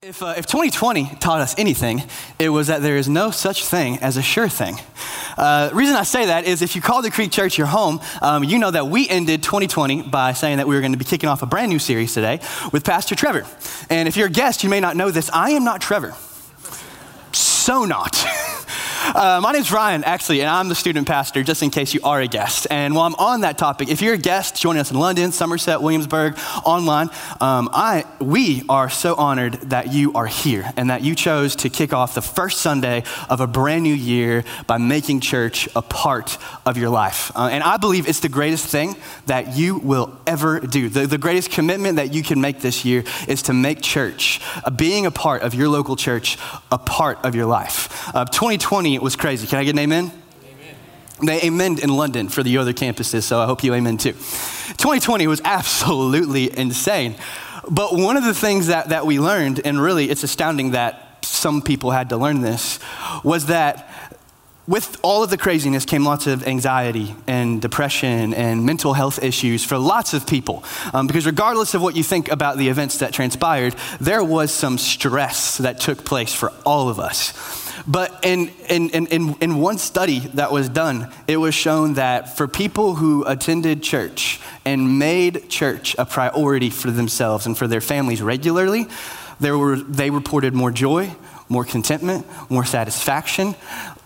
If, uh, if 2020 taught us anything, it was that there is no such thing as a sure thing. Uh, the reason I say that is if you call the Creek Church your home, um, you know that we ended 2020 by saying that we were going to be kicking off a brand new series today with Pastor Trevor. And if you're a guest, you may not know this. I am not Trevor. So not. Uh, my name's Ryan, actually, and I'm the student pastor, just in case you are a guest. And while I'm on that topic, if you're a guest joining us in London, Somerset, Williamsburg, online, um, I, we are so honored that you are here and that you chose to kick off the first Sunday of a brand new year by making church a part of your life. Uh, and I believe it's the greatest thing that you will ever do. The, the greatest commitment that you can make this year is to make church, uh, being a part of your local church, a part of your life. Uh, 2020 2020 it was crazy. Can I get an amen? amen? They amen in London for the other campuses, so I hope you amen too. 2020 was absolutely insane. But one of the things that, that we learned, and really it's astounding that some people had to learn this, was that with all of the craziness came lots of anxiety and depression and mental health issues for lots of people. Um, because regardless of what you think about the events that transpired, there was some stress that took place for all of us. But in, in, in, in one study that was done, it was shown that for people who attended church and made church a priority for themselves and for their families regularly, there were, they reported more joy, more contentment, more satisfaction,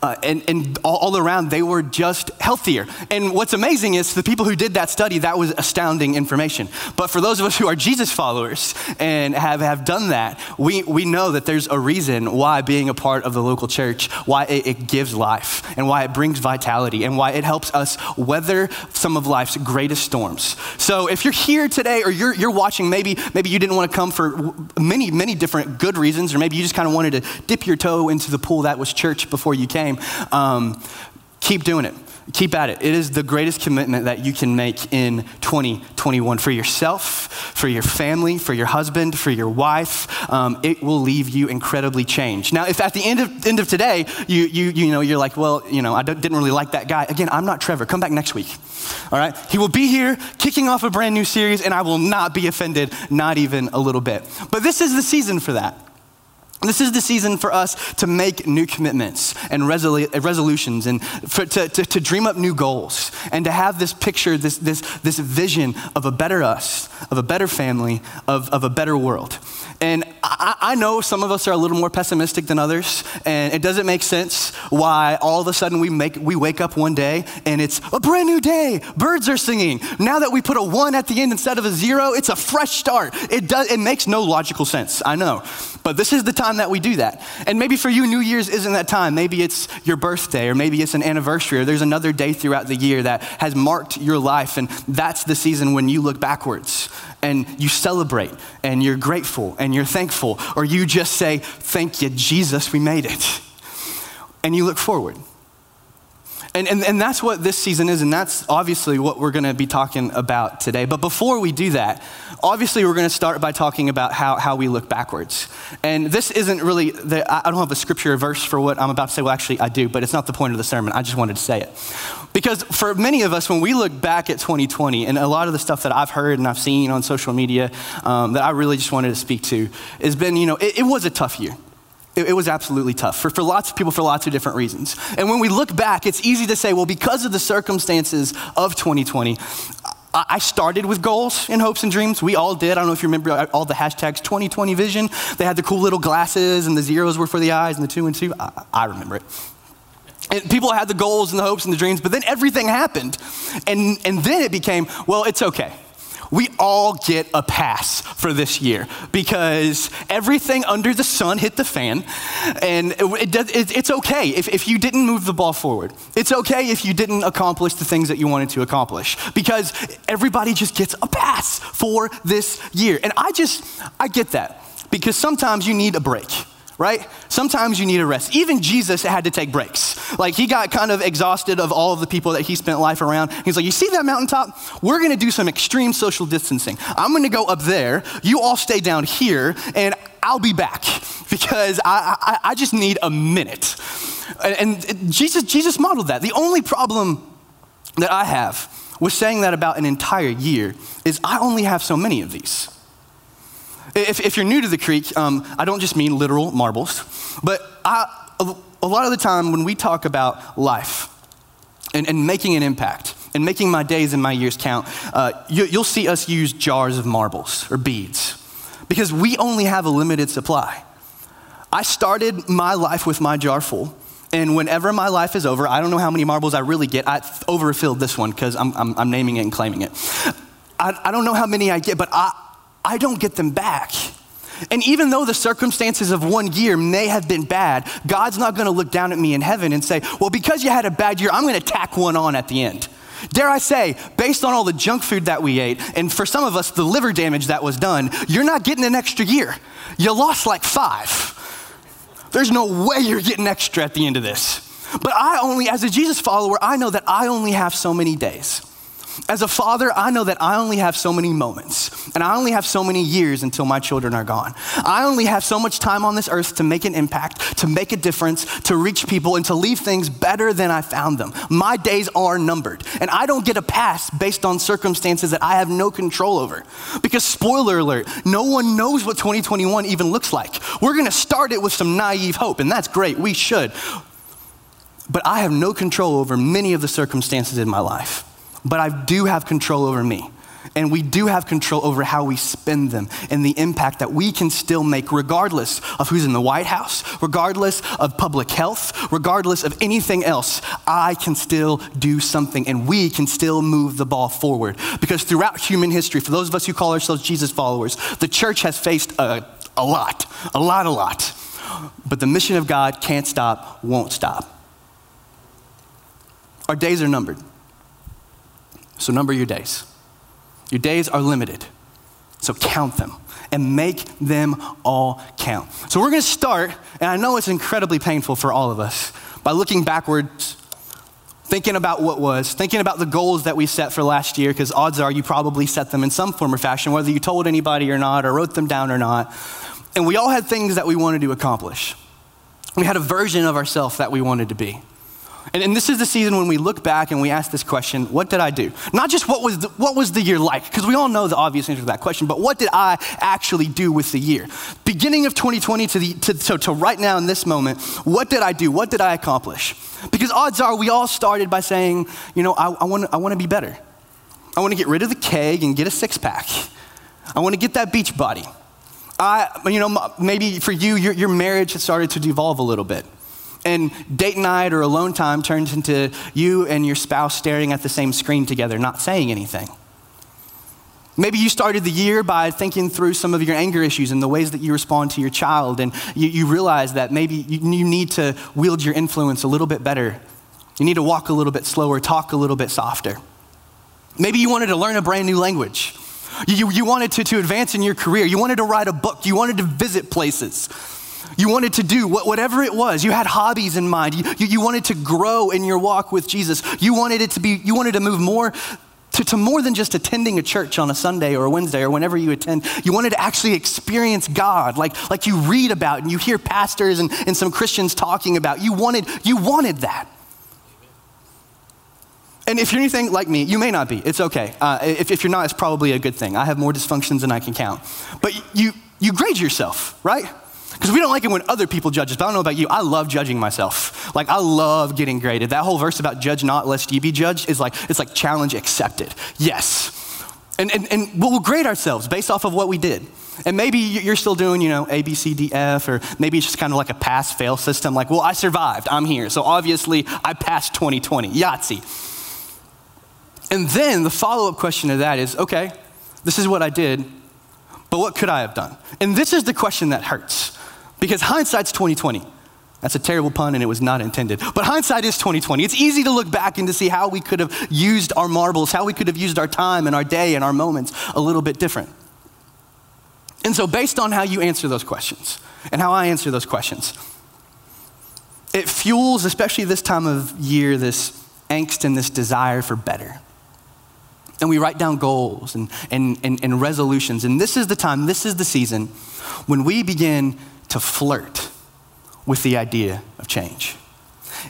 uh, and, and all, all, around they were just healthier. And what's amazing is the people who did that study, that was astounding information. But for those of us who are Jesus followers and have, have done that, we, we know that there's a reason why being a part of the local church, why it, it gives life, and why it brings vitality, and why it helps us weather some of life's greatest storms. So if you're here today or you're, you're watching, maybe, maybe you didn't want to come for many, many different good reasons, or maybe you just kind of wanted to dip your toe into the pool that was church before you came um, keep doing it. Keep at it. It is the greatest commitment that you can make in 2021 for yourself, for your family, for your husband, for your wife. Um, it will leave you incredibly changed. Now, if at the end of, end of today, you, you, you know, you're like, well, you know, I didn't really like that guy. Again, I'm not Trevor. Come back next week. All right? He will be here kicking off a brand new series, and I will not be offended, not even a little bit. But this is the season for that. This is the season for us to make new commitments and resolu- resolutions and for, to, to, to, dream up new goals and to have this picture, this, this, this vision of a better us, of a better family, of, of a better world. And I, I, know some of us are a little more pessimistic than others, and it doesn't make sense why all of a sudden we, make, we wake up one day and it's a brand new day. Birds are singing. Now that we put a one at the end instead of a zero, it's a fresh start. It, does, it makes no logical sense, I know. But this is the time that we do that. And maybe for you, New Year's isn't that time. Maybe it's your birthday, or maybe it's an anniversary, or there's another day throughout the year that has marked your life, and that's the season when you look backwards and you celebrate and you're grateful and you're thankful, or you just say, Thank you, Jesus, we made it. And you look forward. And, and, and that's what this season is, and that's obviously what we're going to be talking about today. But before we do that, obviously we're going to start by talking about how, how we look backwards. And this isn't really, the, I don't have a scripture verse for what I'm about to say. Well, actually, I do, but it's not the point of the sermon. I just wanted to say it. Because for many of us, when we look back at 2020, and a lot of the stuff that I've heard and I've seen on social media um, that I really just wanted to speak to, has been, you know, it, it was a tough year. It, it, was absolutely tough for, for lots of people for lots of different reasons. And when we look back, it's easy to say, well, because of the circumstances of 2020, I started with goals and hopes and dreams. We all did. I don't know if you remember all the hashtags 2020 vision. They had the cool little glasses and the zeros were for the eyes and the two and two. I, I remember it. And people had the goals and the hopes and the dreams, but then everything happened. And, and then it became, well, it's okay we all get a pass for this year because everything under the sun hit the fan. And it, it, it's okay if, if you didn't move the ball forward. It's okay if you didn't accomplish the things that you wanted to accomplish because everybody just gets a pass for this year. And I just, I get that because sometimes you need a break right? Sometimes you need a rest. Even Jesus had to take breaks. Like he got kind of exhausted of all of the people that he spent life around. He's like, You see that mountaintop? We're gonna do some extreme social distancing. I'm gonna go up there. You all stay down here, and I'll be back because I, I, I just need a minute. And, and Jesus, Jesus modeled that. The only problem that I have with saying that about an entire year is I only have so many of these. If, if you're new to the creek, um, I don't just mean literal marbles, but a, lot of the time when we talk about life and, and making an impact and making my days and my years count, uh, you, you'll see us use jars of marbles or beads because we only have a limited supply. I started my life with my jar full. And whenever my life is over, I don't know how many marbles I really get. I overfilled this one because I'm, I'm, I'm, naming it and claiming it. I, I don't know how many I get, but I, I don't get them back. And even though the circumstances of one year may have been bad, God's not going to look down at me in heaven and say, Well, because you had a bad year, I'm going to tack one on at the end. Dare I say, based on all the junk food that we ate, and for some of us, the liver damage that was done, you're not getting an extra year. You lost like five. There's no way you're getting extra at the end of this. But I only, as a Jesus follower, I know that I only have so many days. As a father, I know that I only have so many moments, and I only have so many years until my children are gone. I only have so much time on this earth to make an impact, to make a difference, to reach people, and to leave things better than I found them. My days are numbered, and I don't get a pass based on circumstances that I have no control over. Because, spoiler alert, no one knows what 2021 even looks like. We're gonna start it with some naive hope, and that's great, we should. But I have no control over many of the circumstances in my life but I do have control over me. And we do have control over how we spend them and the impact that we can still make, regardless of who's in the White House, regardless of public health, regardless of anything else. I can still do something and we can still move the ball forward. Because throughout human history, for those of us who call ourselves Jesus followers, the church has faced a, a lot, a lot, a lot. But the mission of God can't stop, won't stop. Our days are numbered. So number your days. Your days are limited. So count them and make them all count. So we're going to start, and I know it's incredibly painful for all of us, by looking backwards, thinking about what was, thinking about the goals that we set for last year, because odds are you probably set them in some form or fashion, whether you told anybody or not, or wrote them down or not. And we all had things that we wanted to accomplish. We had a version of ourselves that we wanted to be. And, and, this is the season when we look back and we ask this question what did I do? Not just what was the, what was the year like, because we all know the obvious answer to that question, but what did I actually do with the year? Beginning of 2020 to, the, to, to, to right now in this moment, what did I do? What did I accomplish? Because odds are we all started by saying, you know, I, I want to be better. I want to get rid of the keg and get a six pack. I want to get that beach body. I, you know, maybe for you, your, your marriage has started to devolve a little bit. And date night or alone time turns into you and your spouse staring at the same screen together, not saying anything. Maybe you started the year by thinking through some of your anger issues and the ways that you respond to your child, and you, you realize that maybe you, you need to wield your influence a little bit better. You need to walk a little bit slower, talk a little bit softer. Maybe you wanted to learn a brand new language. You, you wanted to, to advance in your career. You wanted to write a book. You wanted to visit places. You wanted to do whatever it was. You had hobbies in mind. You, you, wanted to grow in your walk with Jesus. You wanted it to be, you wanted to move more to, to more than just attending a church on a Sunday or a Wednesday or whenever you attend. You wanted to actually experience God like, like you read about and you hear pastors and, and some Christians talking about. You wanted, you wanted that. And if you're anything like me, you may not be. It's okay. Uh, if, if you're not, it's probably a good thing. I have more dysfunctions than I can count. But you, you grade yourself, right? Because we don't like it when other people judge us. But I don't know about you. I love judging myself. Like I love getting graded. That whole verse about judge not lest ye be judged is like it's like challenge accepted. Yes. And, and, and we'll grade ourselves based off of what we did. And maybe you're still doing, you know, A, B, C, D, F, or maybe it's just kind of like a pass fail system. Like, well, I survived. I'm here. So obviously I passed 2020. Yahtzee. And then the follow up question to that is okay, this is what I did, but what could I have done? And this is the question that hurts. Because hindsight's 2020. That's a terrible pun and it was not intended. But hindsight is 2020. It's easy to look back and to see how we could have used our marbles, how we could have used our time and our day and our moments a little bit different. And so, based on how you answer those questions and how I answer those questions, it fuels, especially this time of year, this angst and this desire for better. And we write down goals and, and, and, and resolutions. And this is the time, this is the season when we begin to flirt with the idea of change.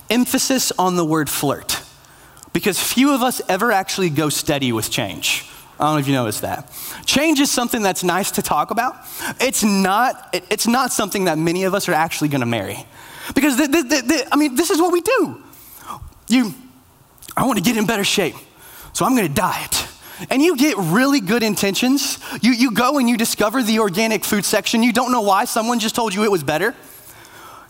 Emphasis on the word flirt, because few of us ever actually go steady with change. I don't know if you noticed that. Change is something that's nice to talk about. It's not, it's not something that many of us are actually going to marry. Because, the, the, the, I mean, this is what we do. You, I want to get in better shape, so I'm going to diet. And you get really good intentions. You, you go and you discover the organic food section. You don't know why. Someone just told you it was better.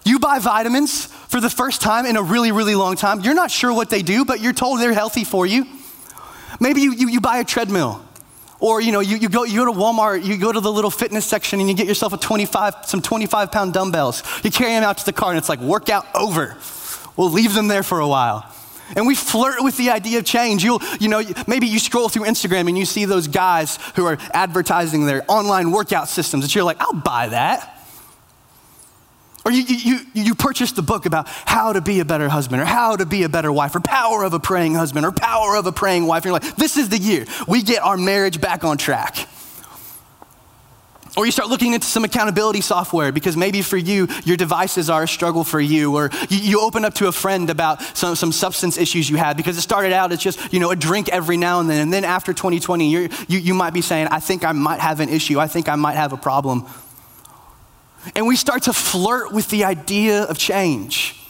You buy vitamins for the first time in a really, really long time. You're not sure what they do, but you're told they're healthy for you. Maybe you, you, you buy a treadmill. Or you know, you, you, go, you go to Walmart, you go to the little fitness section and you get yourself a 25, some 25 pound dumbbells. You carry them out to the car and it's like, workout over. We'll leave them there for a while. And we flirt with the idea of change. You'll, you know, maybe you scroll through Instagram and you see those guys who are advertising their online workout systems, and you're like, I'll buy that. Or you, you, you purchase the book about how to be a better husband, or how to be a better wife, or power of a praying husband, or power of a praying wife. And you're like, this is the year we get our marriage back on track. Or you start looking into some accountability software because maybe for you, your devices are a struggle for you. Or you, you, open up to a friend about some, some substance issues you had because it started out as just, you know, a drink every now and then. And then after 2020, you you, might be saying, I think I might have an issue. I think I might have a problem. And we start to flirt with the idea of change.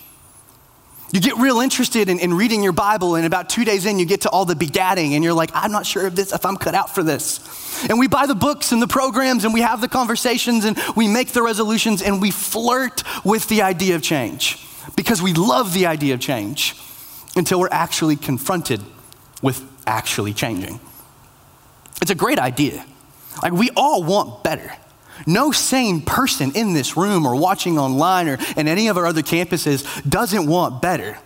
You get real interested in, in, reading your Bible, and about two days in, you get to all the begatting, and you're like, I'm not sure if, this, if I'm cut out for this. And we buy the books and the programs, and we have the conversations, and we make the resolutions, and we flirt with the idea of change because we love the idea of change until we're actually confronted with actually changing. It's a great idea. Like, we all want better. No sane person in this room or watching online or in any of our other campuses doesn't want better.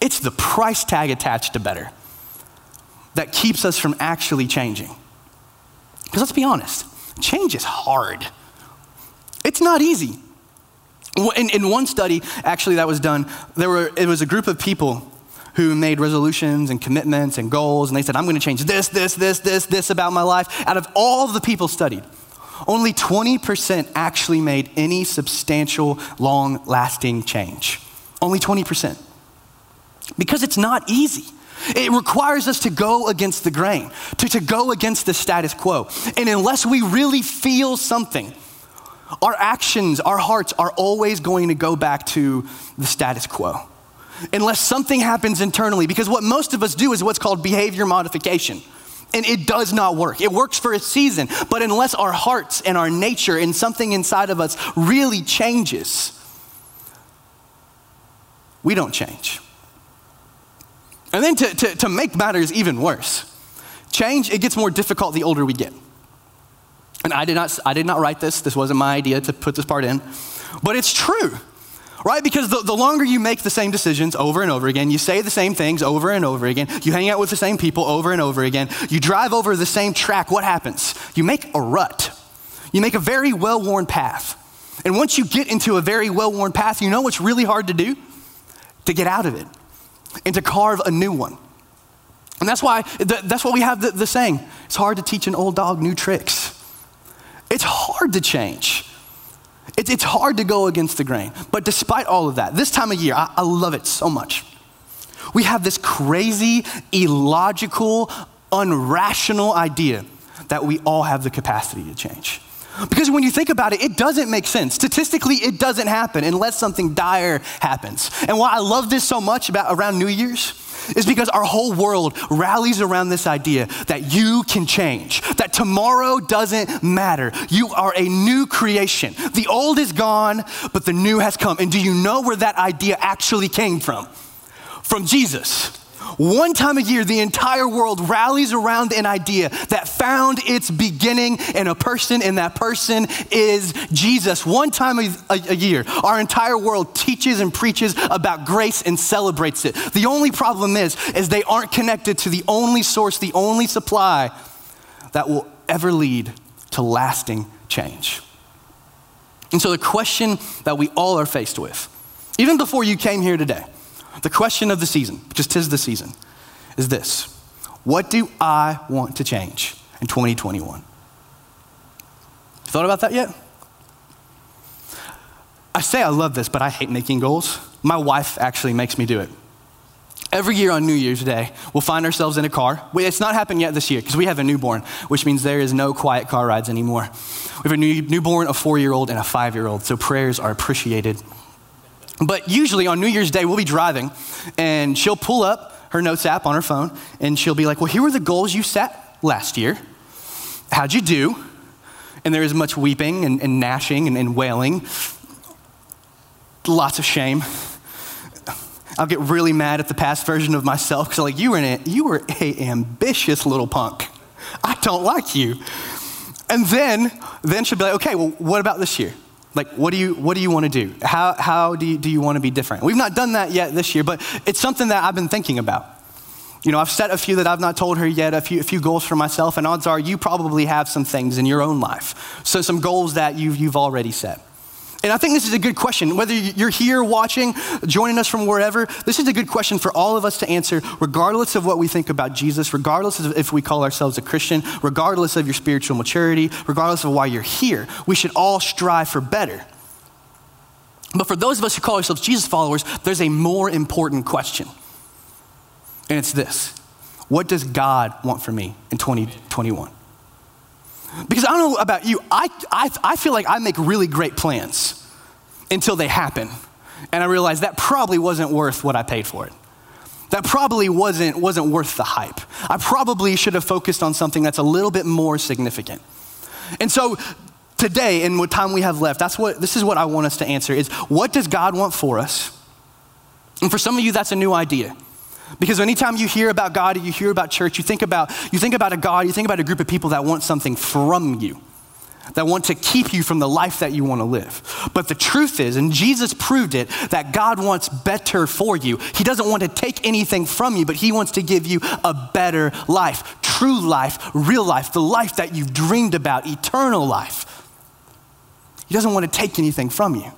It's the price tag attached to better that keeps us from actually changing. Because let's be honest, change is hard. It's not easy. In, in one study, actually, that was done, there were, it was a group of people who made resolutions and commitments and goals, and they said, I'm going to change this, this, this, this, this about my life. Out of all the people studied, only 20% actually made any substantial, long lasting change. Only 20%. Because it's not easy. It requires us to go against the grain, to, to go against the status quo. And unless we really feel something, our actions, our hearts are always going to go back to the status quo. Unless something happens internally, because what most of us do is what's called behavior modification. And it does not work. It works for a season, but unless our hearts and our nature and something inside of us really changes, we don't change. And then to, to, to make matters even worse, change, it gets more difficult the older we get. And I did not, I did not write this, this wasn't my idea to put this part in, but it's true right? Because the, the longer you make the same decisions over and over again, you say the same things over and over again, you hang out with the same people over and over again, you drive over the same track, what happens? You make a rut. You make a very well worn path. And once you get into a very well worn path, you know what's really hard to do? To get out of it and to carve a new one. And that's why, that's why we have the, the saying it's hard to teach an old dog new tricks. It's hard to change. It's, it's hard to go against the grain. But despite all of that, this time of year, I, I love it so much. We have this crazy, illogical, unrational idea that we all have the capacity to change. Because when you think about it, it doesn't make sense. Statistically, it doesn't happen unless something dire happens. And why I love this so much about around New Year's is because our whole world rallies around this idea that you can change, that tomorrow doesn't matter. You are a new creation. The old is gone, but the new has come. And do you know where that idea actually came from? From Jesus. One time a year, the entire world rallies around an idea that found its beginning in a person, and that person is Jesus. One time a, a, a, year, our entire world teaches and preaches about grace and celebrates it. The only problem is, is they aren't connected to the only source, the only supply that will ever lead to lasting change. And so the question that we all are faced with, even before you came here today, the question of the season, because tis the season, is this What do I want to change in 2021? Thought about that yet? I say I love this, but I hate making goals. My wife actually makes me do it. Every year on New Year's Day, we'll find ourselves in a car. It's not happened yet this year because we have a newborn, which means there is no quiet car rides anymore. We have a new, newborn, a four year old, and a five year old, so prayers are appreciated. But usually on New Year's Day, we'll be driving, and she'll pull up her notes app on her phone, and she'll be like, Well, here were the goals you set last year. How'd you do? And there is much weeping and, and gnashing and, and wailing, lots of shame. I'll get really mad at the past version of myself because I'm like you were an, you were a ambitious little punk. I don't like you. And then then she'll be like, okay, well, what about this year? Like, what do you what do you want to do? How how do you, do you want to be different? We've not done that yet this year, but it's something that I've been thinking about. You know, I've set a few that I've not told her yet, a few, a few goals for myself, and odds are you probably have some things in your own life. So, some goals that you've, you've already set. And I think this is a good question. Whether you're here watching, joining us from wherever, this is a good question for all of us to answer, regardless of what we think about Jesus, regardless of if we call ourselves a Christian, regardless of your spiritual maturity, regardless of why you're here. We should all strive for better. But for those of us who call ourselves Jesus followers, there's a more important question. And it's this What does God want for me in 2021? Because I don't know about you, I, I, I feel like I make really great plans until they happen. And I realize that probably wasn't worth what I paid for it. That probably wasn't, wasn't worth the hype. I probably should have focused on something that's a little bit more significant. And so today, in what time we have left, that's what this is what I want us to answer is what does God want for us? And for some of you, that's a new idea. Because anytime you hear about God, or you hear about church, you think about, you think about a God, you think about a group of people that want something from you, that want to keep you from the life that you want to live. But the truth is, and Jesus proved it, that God wants better for you. He doesn't want to take anything from you, but He wants to give you a better life, true life, real life, the life that you've dreamed about, eternal life. He doesn't want to take anything from you.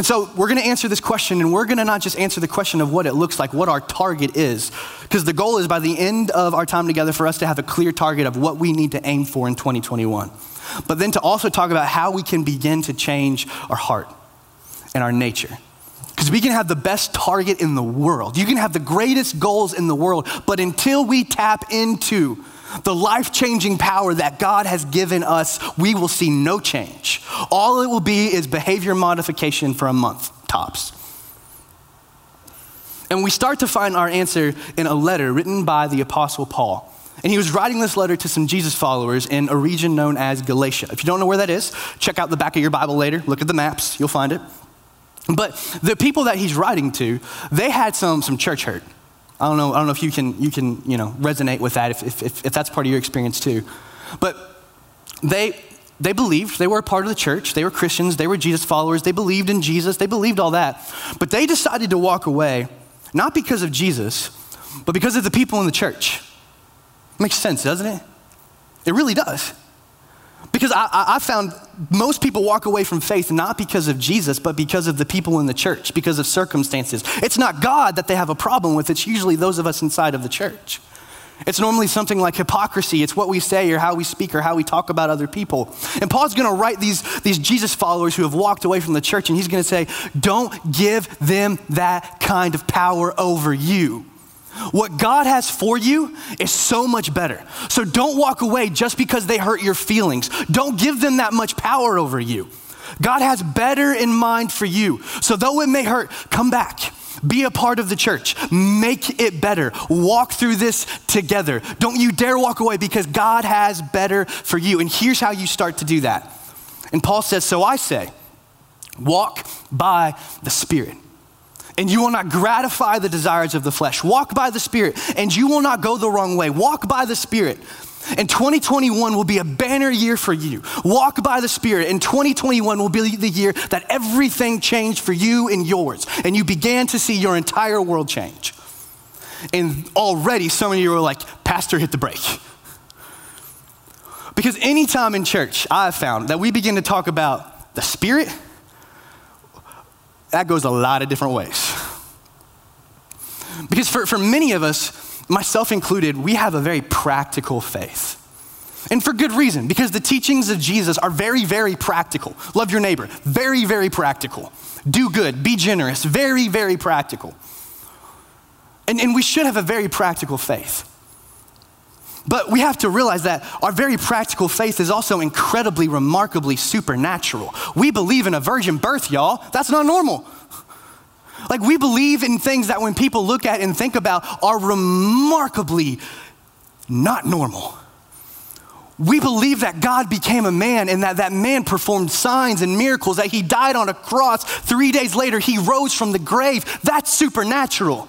And so we're going to answer this question, and we're going to not just answer the question of what it looks like, what our target is. Because the goal is by the end of our time together for us to have a clear target of what we need to aim for in 2021. But then to also talk about how we can begin to change our heart and our nature. Because we can have the best target in the world, you can have the greatest goals in the world, but until we tap into the life changing power that God has given us, we will see no change. All it will be is behavior modification for a month, tops. And we start to find our answer in a letter written by the Apostle Paul. And he was writing this letter to some Jesus followers in a region known as Galatia. If you don't know where that is, check out the back of your Bible later, look at the maps, you'll find it. But the people that he's writing to, they had some, some church hurt. I don't know, I don't know if you can, you can you know, resonate with that, if, if, if, that's part of your experience too. But they, they believed, they were a part of the church, they were Christians, they were Jesus followers, they believed in Jesus, they believed all that. But they decided to walk away, not because of Jesus, but because of the people in the church. Makes sense, doesn't it? It really does. Because I, I, found most people walk away from faith not because of Jesus, but because of the people in the church, because of circumstances. It's not God that they have a problem with, it's usually those of us inside of the church. It's normally something like hypocrisy. It's what we say or how we speak or how we talk about other people. And Paul's going to write these, these Jesus followers who have walked away from the church, and he's going to say, Don't give them that kind of power over you. What God has for you is so much better. So don't walk away just because they hurt your feelings. Don't give them that much power over you. God has better in mind for you. So though it may hurt, come back. Be a part of the church. Make it better. Walk through this together. Don't you dare walk away because God has better for you. And here's how you start to do that. And Paul says, So I say, walk by the Spirit and you will not gratify the desires of the flesh. Walk by the Spirit, and you will not go the wrong way. Walk by the Spirit. And 2021 will be a banner year for you. Walk by the Spirit. And 2021 will be the year that everything changed for you and yours. And you began to see your entire world change. And already some of you are like, Pastor, hit the brake. Because anytime in church, I've found that we begin to talk about the Spirit, that goes a lot of different ways. Because for, for many of us, myself included, we have a very practical faith. And for good reason, because the teachings of Jesus are very, very practical. Love your neighbor, very, very practical. Do good, be generous, very, very practical. And, and we should have a very practical faith. But we have to realize that our very practical faith is also incredibly, remarkably supernatural. We believe in a virgin birth, y'all. That's not normal. Like, we believe in things that when people look at and think about are remarkably not normal. We believe that God became a man and that that man performed signs and miracles, that he died on a cross. Three days later, he rose from the grave. That's supernatural.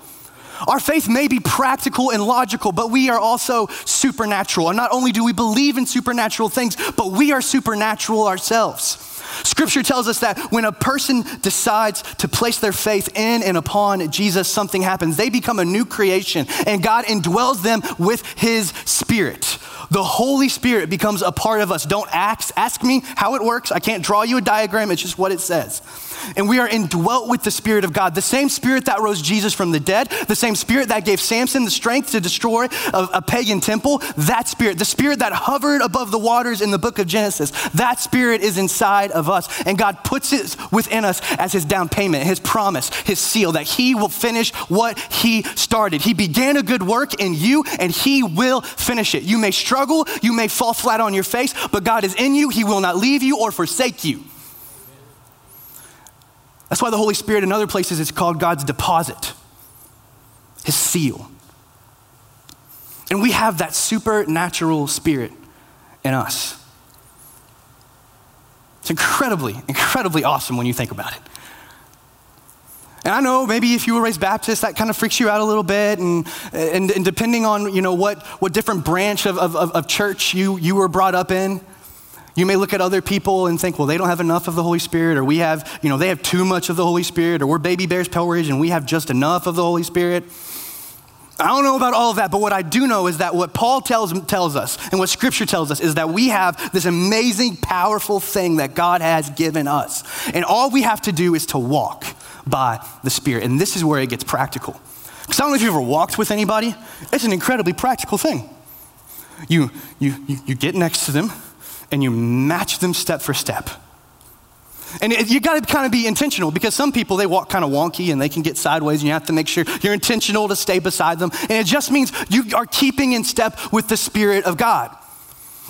Our faith may be practical and logical, but we are also supernatural. And not only do we believe in supernatural things, but we are supernatural ourselves. Scripture tells us that when a person decides to place their faith in and upon Jesus, something happens. They become a new creation, and God indwells them with His Spirit. The Holy Spirit becomes a part of us. Don't ask, ask me how it works. I can't draw you a diagram, it's just what it says and we are indwelt with the Spirit of God. The same Spirit that rose Jesus from the dead, the same Spirit that gave Samson the strength to destroy a, a, pagan temple, that Spirit, the Spirit that hovered above the waters in the book of Genesis, that Spirit is inside of us. And God puts it within us as His down payment, His promise, His seal that He will finish what He started. He began a good work in you and He will finish it. You may struggle, you may fall flat on your face, but God is in you. He will not leave you or forsake you. That's why the Holy Spirit in other places is called God's deposit, his seal. And we have that supernatural spirit in us. Incredibly, incredibly awesome when you think about it. And I know maybe if you were raised Baptist, that kind of freaks you out a little bit. And, and, and depending on, you know, what, what different branch of, of, of church you, you were brought up in, you may look at other people and think, well, they don't have enough of the Holy Spirit, or we have, you know, they have too much of the Holy Spirit, or we're baby bears Pell and we have just enough of the Holy Spirit. I don't know about all of that, but what I do know is that what Paul tells, tells us and what Scripture tells us is that we have this amazing, powerful thing that God has given us. And all we have to do is to walk by the Spirit. And this is where it gets practical. Because I don't know if you've ever walked with anybody, it's an incredibly practical thing. You, you, you, you get next to them and you match them step for step. And you got to kind of be intentional because some people, they walk kind of wonky and they can get sideways, and you have to make sure you're intentional to stay beside them. And it just means you are keeping in step with the Spirit of God.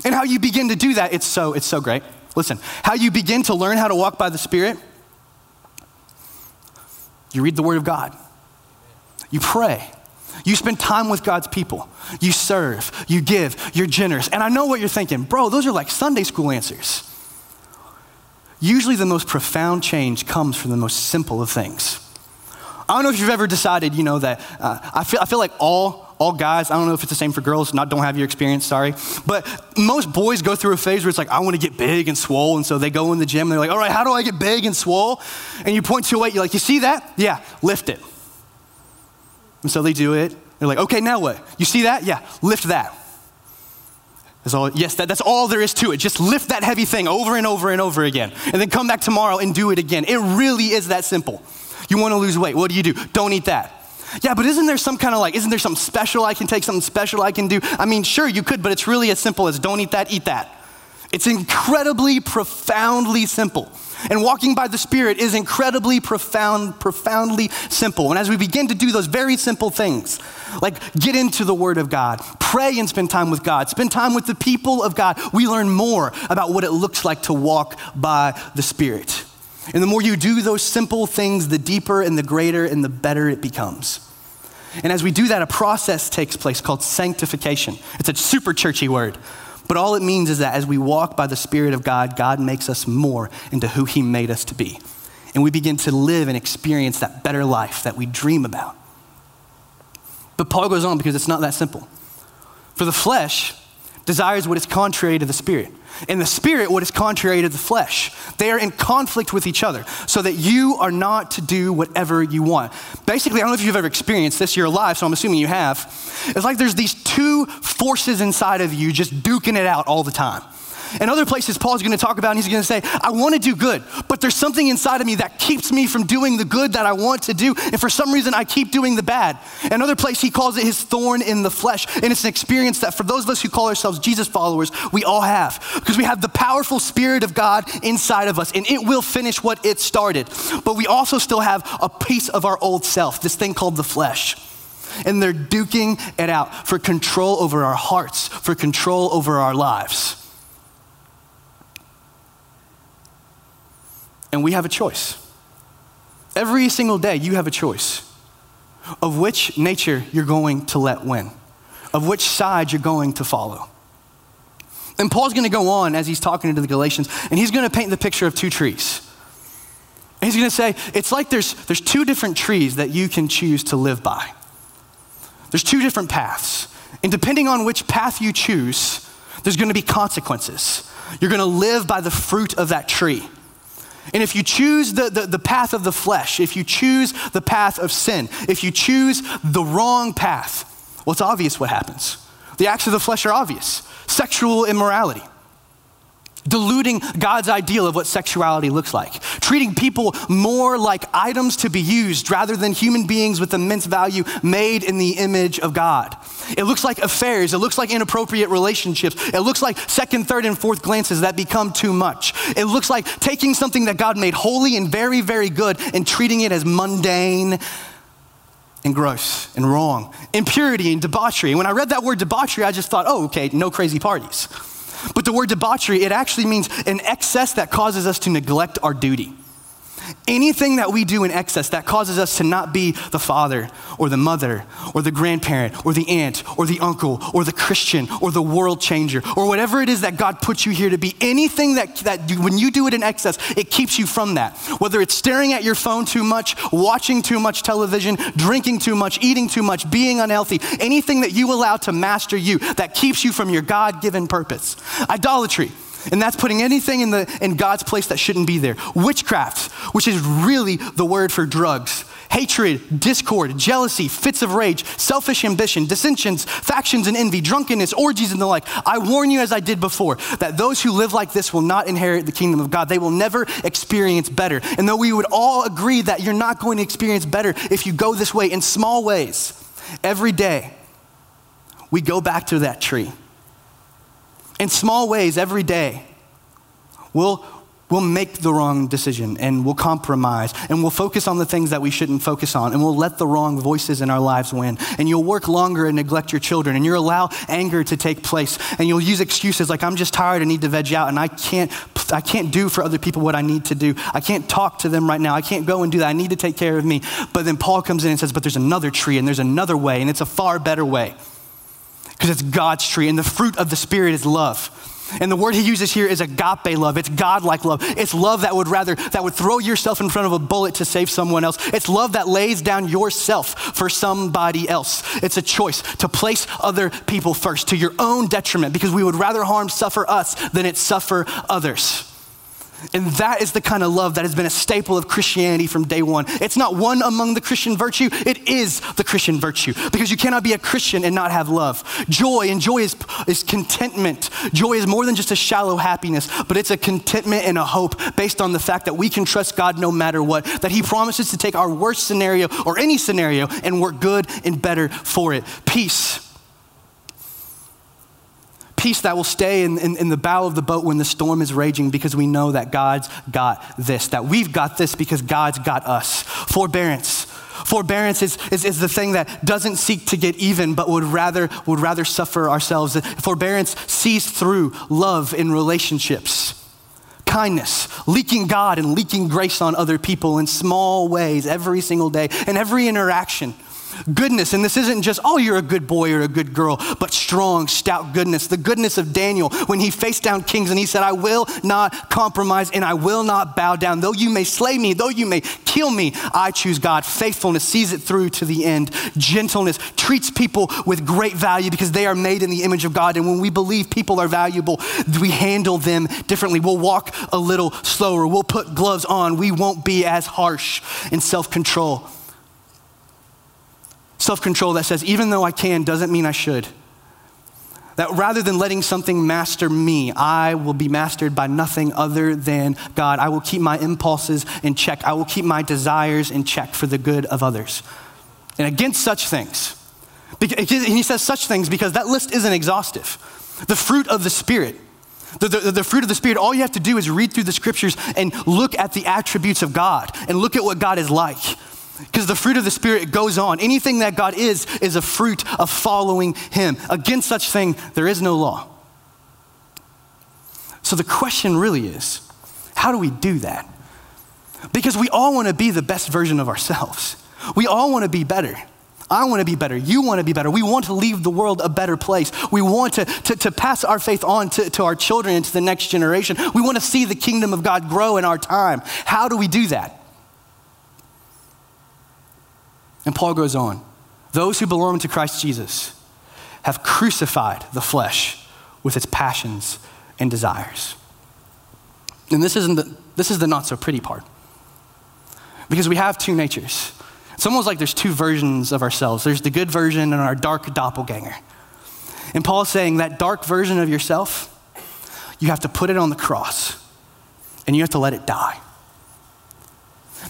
And how you begin to do that, it's so, it's so great. Listen, how you begin to learn how to walk by the Spirit, you read the Word of God, you pray, you spend time with God's people. You serve. You give. You're generous. And I know what you're thinking, bro, those are like Sunday school answers. Usually, the most profound change comes from the most simple of things. I don't know if you've ever decided, you know, that uh, I, feel, I feel like all, all guys, I don't know if it's the same for girls, not don't have your experience, sorry. But most boys go through a phase where it's like, I want to get big and swole. And so they go in the gym and they're like, all right, how do I get big and swole? And you point to a weight, you're like, you see that? Yeah, lift it. And so they do it. They're like, okay, now what? You see that? Yeah, lift that. That's all, yes, that, that's all there is to it. Just lift that heavy thing over and over and over again. And then come back tomorrow and do it again. It really is that simple. You want to lose weight. What do you do? Don't eat that. Yeah, but isn't there some kind of like, isn't there something special I can take, something special I can do? I mean, sure, you could, but it's really as simple as don't eat that, eat that. It's incredibly, profoundly simple. And walking by the Spirit is incredibly profound, profoundly simple. And as we begin to do those very simple things, like get into the Word of God, pray and spend time with God, spend time with the people of God, we learn more about what it looks like to walk by the Spirit. And the more you do those simple things, the deeper and the greater and the better it becomes. And as we do that, a process takes place called sanctification. It's a super churchy word. But all it means is that as we walk by the Spirit of God, God makes us more into who He made us to be. And we begin to live and experience that better life that we dream about. But Paul goes on because it's not that simple. For the flesh desires what is contrary to the Spirit and the spirit what is contrary to the flesh. They are in conflict with each other so that you are not to do whatever you want. Basically, I don't know if you've ever experienced this in your life, so I'm assuming you have. It's like there's these two forces inside of you just duking it out all the time. In other places, Paul's going to talk about, and he's going to say, I want to do good, but there's something inside of me that keeps me from doing the good that I want to do. And for some reason, I keep doing the bad. Another place, he calls it his thorn in the flesh. And it's an experience that for those of us who call ourselves Jesus followers, we all have. Because we have the powerful Spirit of God inside of us, and it will finish what it started. But we also still have a piece of our old self, this thing called the flesh. and they're duking it out for control over our hearts, for control over our lives. And we have a choice. Every single day, you have a choice of which nature you're going to let win, of which side you're going to follow. And Paul's going to go on as he's talking to the Galatians, and he's going to paint the picture of two trees. And he's going to say, it's like there's, there's two different trees that you can choose to live by. There's two different paths. And depending on which path you choose, there's going to be consequences. You're going to live by the fruit of that tree. And if you choose the, the, the, path of the flesh, if you choose the path of sin, if you choose the wrong path, well, it's obvious what happens. The acts of the flesh are obvious sexual immorality, diluting God's ideal of what sexuality looks like, treating people more like items to be used rather than human beings with immense value made in the image of God. It looks like affairs, it looks like inappropriate relationships, it looks like second, third, and fourth glances that become too much. It looks like taking something that God made holy and very, very good and treating it as mundane and gross and wrong, impurity and debauchery. When I read that word debauchery, I just thought, oh, okay, no crazy parties. But the word debauchery, it actually means an excess that causes us to neglect our duty. Anything that we do in excess that causes us to not be the father or the mother or the grandparent or the aunt or the uncle or the Christian or the world changer or whatever it is that God puts you here to be, anything that, that when you do it in excess, it keeps you from that. Whether it's staring at your phone too much, watching too much television, drinking too much, eating too much, being unhealthy, anything that you allow to master you that keeps you from your God given purpose. Idolatry and that's putting anything in, the, in God's place that shouldn't be there. Witchcraft, which is really the word for drugs. Hatred, discord, jealousy, fits of rage, selfish ambition, dissensions, factions and envy, drunkenness, orgies, and the like. I warn you, as I did before, that those who live like this will not inherit the kingdom of God. They will never experience better. And though we would all agree that you're not going to experience better if you go this way in small ways, every day we go back to that tree in small ways every day, we'll, we'll make the wrong decision and we'll compromise and we'll focus on the things that we shouldn't focus on and we'll let the wrong voices in our lives win. And you'll work longer and neglect your children and you'll allow anger to take place and you'll use excuses like, I'm just tired, I need to veg out and I can't, I can't do for other people what I need to do. I can't talk to them right now. I can't go and do that. I need to take care of me. But then Paul comes in and says, But there's another tree and there's another way and it's a far better way because it's God's tree, and the fruit of the Spirit is love. And the word he uses here is agape love. It's God-like love. It's love that would rather that would throw yourself in front of a bullet to save someone else. It's love that lays down yourself for somebody else. It's a choice to place other people first to your own detriment because we would rather harm suffer us than it suffer others. And that is the kind of love that has been a staple of Christianity from day one. It's not one among the Christian virtue, it is the Christian virtue because you cannot be a Christian and not have love. Joy, and joy is, is contentment. Joy is more than just a shallow happiness, but it's a contentment and a hope based on the fact that we can trust God no matter what, that He promises to take our worst scenario or any scenario and work good and better for it. Peace peace that will stay in, in, in, the bow of the boat when the storm is raging because we know that God's got this, that we've got this because God's got us. Forbearance. Forbearance is, is, is the thing that doesn't seek to get even, but would rather, would rather suffer ourselves. Forbearance sees through love in relationships kindness, leaking God and leaking grace on other people in small ways every single day and every interaction. Goodness, and this isn't just, oh, you're a good boy or a good girl, but strong, stout goodness. The goodness of Daniel when he faced down kings and he said, I will not compromise and I will not bow down. Though you may slay me, though you may kill me, I choose God. Faithfulness sees it through to the end. Gentleness treats people with great value because they are made in the image of God. And when we believe people are valuable, we handle them differently. We'll walk a little slower, we'll put gloves on, we won't be as harsh in self control self control that says, even though I can, doesn't mean I should. That rather than letting something master me, I will be mastered by nothing other than God. I will keep my impulses in check. I will keep my desires in check for the good of others. And against such things, and he says such things because that list isn't exhaustive. The fruit of the Spirit, the, the, the, fruit of the Spirit, all you have to do is read through the scriptures and look at the attributes of God and look at what God is like. Because the fruit of the Spirit goes on. Anything that God is, is a fruit of following Him. Against such thing, there is no law. So the question really is how do we do that? Because we all want to be the best version of ourselves. We all want to be better. I want to be better. You want to be better. We want to leave the world a better place. We want to, to, to pass our faith on to, to our children and to the next generation. We want to see the kingdom of God grow in our time. How do we do that? And Paul goes on those who belong to Christ Jesus have crucified the flesh with its passions and desires. And this, isn't the, this is the not so pretty part. Because we have two natures. It's almost like there's two versions of ourselves there's the good version and our dark doppelganger. And Paul's saying that dark version of yourself, you have to put it on the cross and you have to let it die.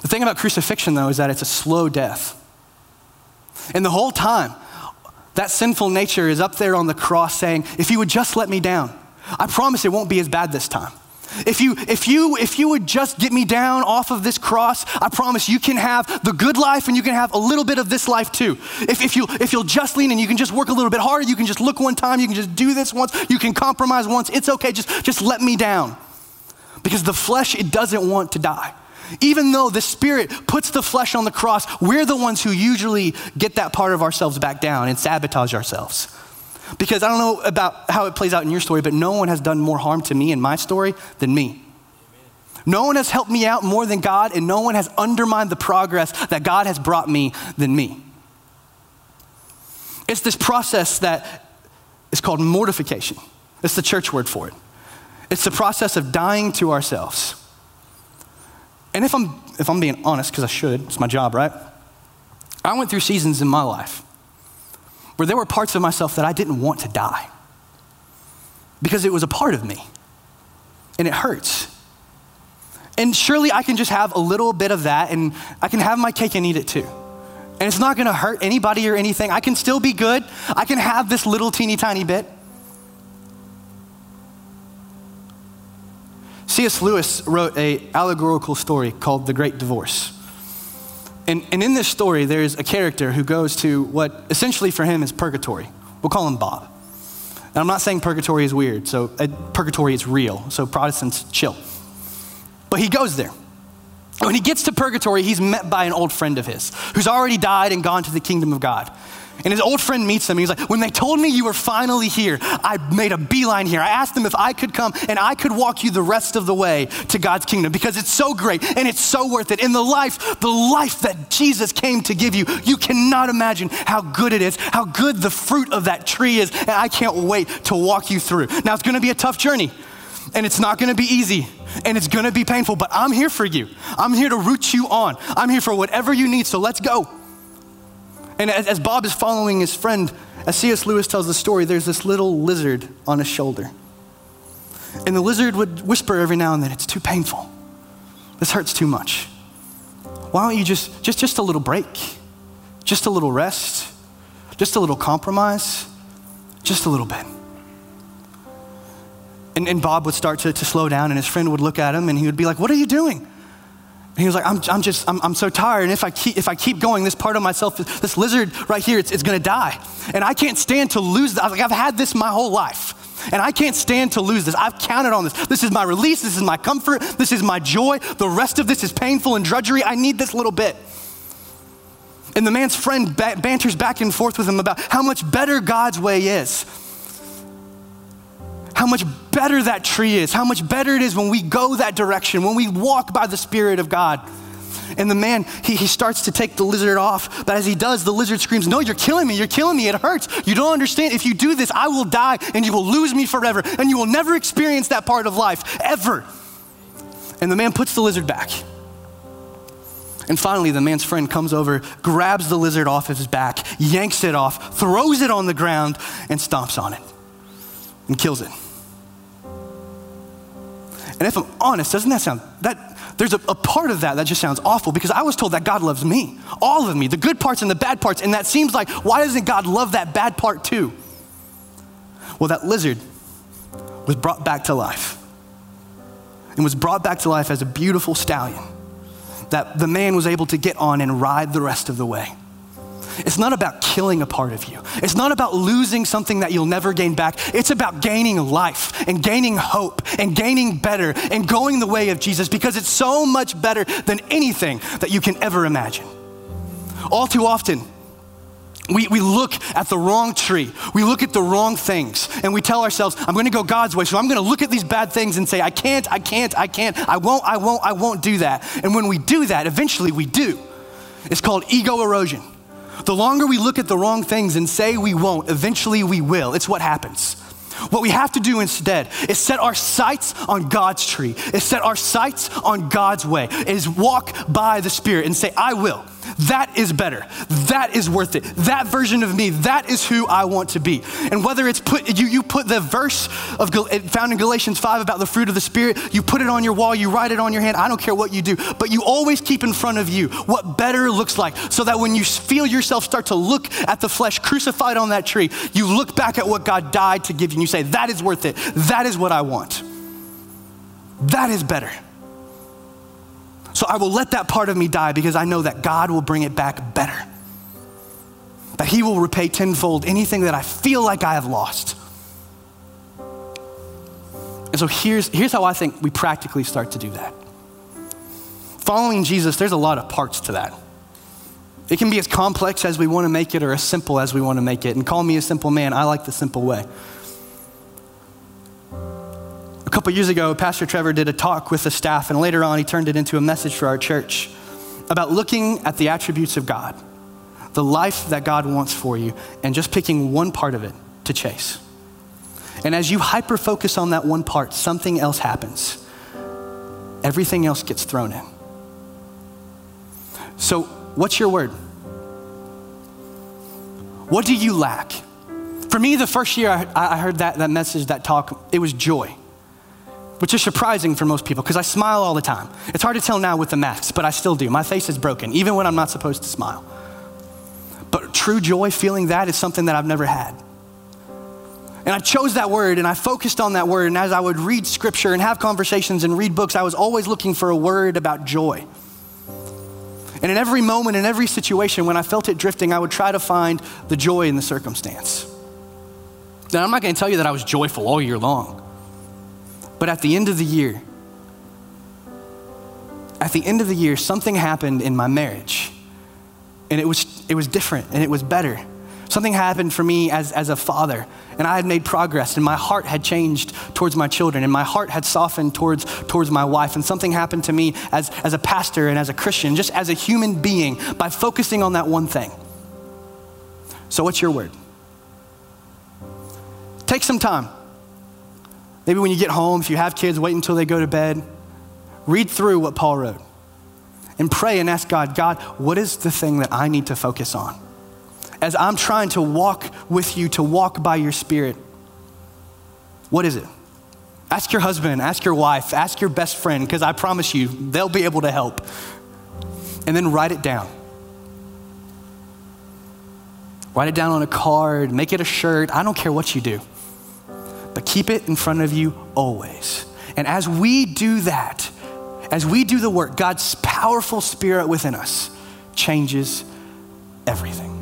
The thing about crucifixion, though, is that it's a slow death. And the whole time, that sinful nature is up there on the cross saying, If you would just let me down, I promise it won't be as bad this time. If you, if, you, if you would just get me down off of this cross, I promise you can have the good life and you can have a little bit of this life too. If, if, you, if you'll just lean and you can just work a little bit harder, you can just look one time, you can just do this once, you can compromise once, it's okay, just, just let me down. Because the flesh, it doesn't want to die. Even though the Spirit puts the flesh on the cross, we're the ones who usually get that part of ourselves back down and sabotage ourselves. Because I don't know about how it plays out in your story, but no one has done more harm to me in my story than me. No one has helped me out more than God, and no one has undermined the progress that God has brought me than me. It's this process that is called mortification. It's the church word for it. It's the process of dying to ourselves. And if I'm, if I'm being honest, because I should, it's my job, right? I went through seasons in my life where there were parts of myself that I didn't want to die because it was a part of me and it hurts. And surely I can just have a little bit of that and I can have my cake and eat it too. And it's not gonna hurt anybody or anything. I can still be good. I can have this little teeny tiny bit. C.S. Lewis wrote a allegorical story called The Great Divorce. And, and in this story, there's a character who goes to what essentially for him is purgatory. We'll call him Bob. And I'm not saying purgatory is weird, so uh, purgatory is real, so Protestants chill. But he goes there. When he gets to purgatory, he's met by an old friend of his who's already died and gone to the kingdom of God. And his old friend meets him. And he's like, When they told me you were finally here, I made a beeline here. I asked them if I could come and I could walk you the rest of the way to God's kingdom because it's so great and it's so worth it. In the life, the life that Jesus came to give you, you cannot imagine how good it is, how good the fruit of that tree is. And I can't wait to walk you through. Now, it's going to be a tough journey and it's not to be easy and it's to be painful, but I'm here for you. I'm here to root you on. I'm here for whatever you need. So let's go. And as, as Bob is following his friend, as C.S. Lewis tells the story, there's this little lizard on his shoulder. And the lizard would whisper every now and then, It's too painful. This hurts too much. Why don't you just, just, just a little break, just a little rest, just a little compromise, just a little bit. And, and Bob would start to, to slow down, and his friend would look at him and he would be like, What are you doing? He was like, I'm, I'm just, I'm, I'm so tired. And if I, keep, if I keep going, this part of myself, this lizard right here, it's, it's going to die. And I can't stand to lose that. Like, I've had this my whole life. And I can't stand to lose this. I've counted on this. This is my release. This is my comfort. This is my joy. The rest of this is painful and drudgery. I need this little bit. And the man's friend banters back and forth with him about how much better God's way is how much better that tree is, how much better it is when we go that direction, when we walk by the Spirit of God. And the man, he, he starts to take the lizard off, but as he does, the lizard screams, No, you're killing me, you're killing me, it hurts. You don't understand. If you do this, I will die and you will lose me forever, and you will never experience that part of life, ever. And the man puts the lizard back. And finally, the man's friend comes over, grabs the lizard off of his back, yanks it off, throws it on the ground, and stomps on it and kills it. And if I'm honest, doesn't that sound, that, there's a, a, part of that that just sounds awful because I was told that God loves me, all of me, the good parts and the bad parts. And that seems like, why doesn't God love that bad part too? Well, that lizard was brought back to life and was brought back to life as a beautiful stallion that the man was able to get on and ride the rest of the way. It's not about killing a part of you. It's not about losing something that you'll never gain back. It's about gaining life and gaining hope and gaining better and going the way of Jesus because it's so much better than anything that you can ever imagine. All too often, we, we look at the wrong tree. We look at the wrong things and we tell ourselves, I'm going to go God's way. So I'm going to look at these bad things and say, I can't, I can't, I can't, I won't, I won't, I won't do that. And when we do that, eventually we do. It's called ego erosion. The longer we look at the wrong things and say we won't, eventually we will. It's what happens. What we have to do instead is set our sights on God's tree, is set our sights on God's way, is walk by the Spirit and say, I will. That is better. That is worth it. That version of me, that is who I want to be. And whether it's put, you, you put the verse of eh, found in Galatians 5 about the fruit of the Spirit, you put it on your wall, you write it on your hand, I don't care what you do, but you always keep in front of you what better looks like so that when you feel yourself start to look at the flesh crucified on that tree, you look back at what God died to give you and you say, that is worth it. That is what I want. That is better. So I will let that part of me die because I know that God will bring it back better. That He will repay tenfold anything that I feel like I have lost. And so here's, here's how I think we practically start to do that. Following Jesus, there's a lot of parts to that. It can be as complex as we want to make it or as simple as we want to make it. And call me a simple man, I like the simple way. Couple years ago, Pastor Trevor did a talk with the staff, and later on, he turned it into a message for our church about looking at the attributes of God, the life that God wants for you, and just picking one part of it to chase. And as you hyper focus on that one part, something else happens. Everything else gets thrown in. So, what's your word? What do you lack? For me, the first year I, I heard that, that message, that talk, it was joy which is surprising for most people because I smile all the time. It's hard to tell now with the masks, but I still do. My face is broken, even when I'm not supposed to smile. But true joy, feeling that, is something that I've never had. And I chose that word and I focused on that word. And as I would read scripture and have conversations and read books, I was always looking for a word about joy. And in every moment, in every situation, when I felt it drifting, I would try to find the joy in the circumstance. Now, I'm not going to tell you that I was joyful all year long. But at the end of the year, at the end of the year, something happened in my marriage. And it was, it was different and it was better. Something happened for me as, as a father, and I had made progress, and my heart had changed towards my children, and my heart had softened towards, towards my wife. And something happened to me as, as a pastor and as a Christian, just as a human being, by focusing on that one thing. So, what's your word? Take some time. Maybe when you get home, if you have kids, wait until they go to bed. Read through what Paul wrote and pray and ask God, God, what is the thing that I need to focus on? As I'm trying to walk with you, to walk by your spirit, what is it? Ask your husband, ask your wife, ask your best friend, because I promise you, they'll be able to help. And then write it down. Write it down on a card, make it a shirt. I don't care what you do but keep it in front of you always. And as we do that, as we do the work, God's powerful spirit within us changes everything.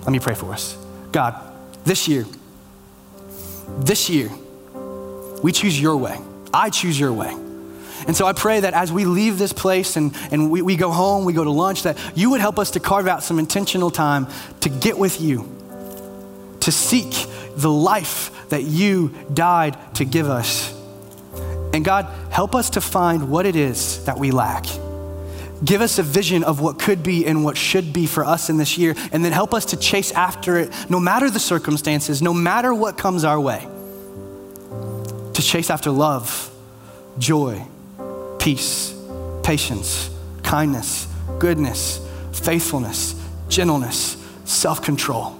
Let me pray for us. God, this year, this year, we choose your way. I choose your way. And so I pray that as we leave this place and, and we, we go home, we go to lunch, that you would help us to carve out some intentional time to get with you, to seek the life that you died to give us. And God, help us to find what it is that we lack. Give us a vision of what could be and what should be for us in this year, and then help us to chase after it no matter the circumstances, no matter what comes our way. To chase after love, joy, peace, patience, kindness, goodness, faithfulness, gentleness, self control.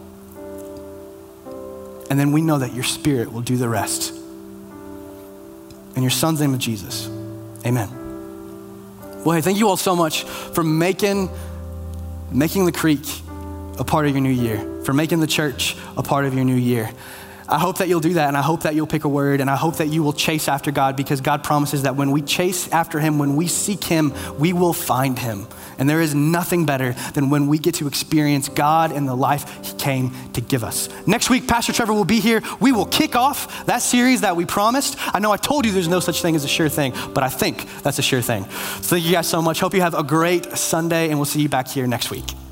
And then we know that your spirit will do the rest. In your son's name of Jesus, amen. Well, hey, thank you all so much for making, making the creek a part of your new year, for making the church a part of your new year. I hope that you'll do that, and I hope that you'll pick a word, and I hope that you will chase after God because God promises that when we chase after Him, when we seek Him, we will find Him. And there is nothing better than when we get to experience God and the life He came to give us. Next week, Pastor Trevor will be here. We will kick off that series that we promised. I know I told you there's no such thing as a sure thing, but I think that's a sure thing. So thank you guys so much. Hope you have a great Sunday, and we'll see you back here next week.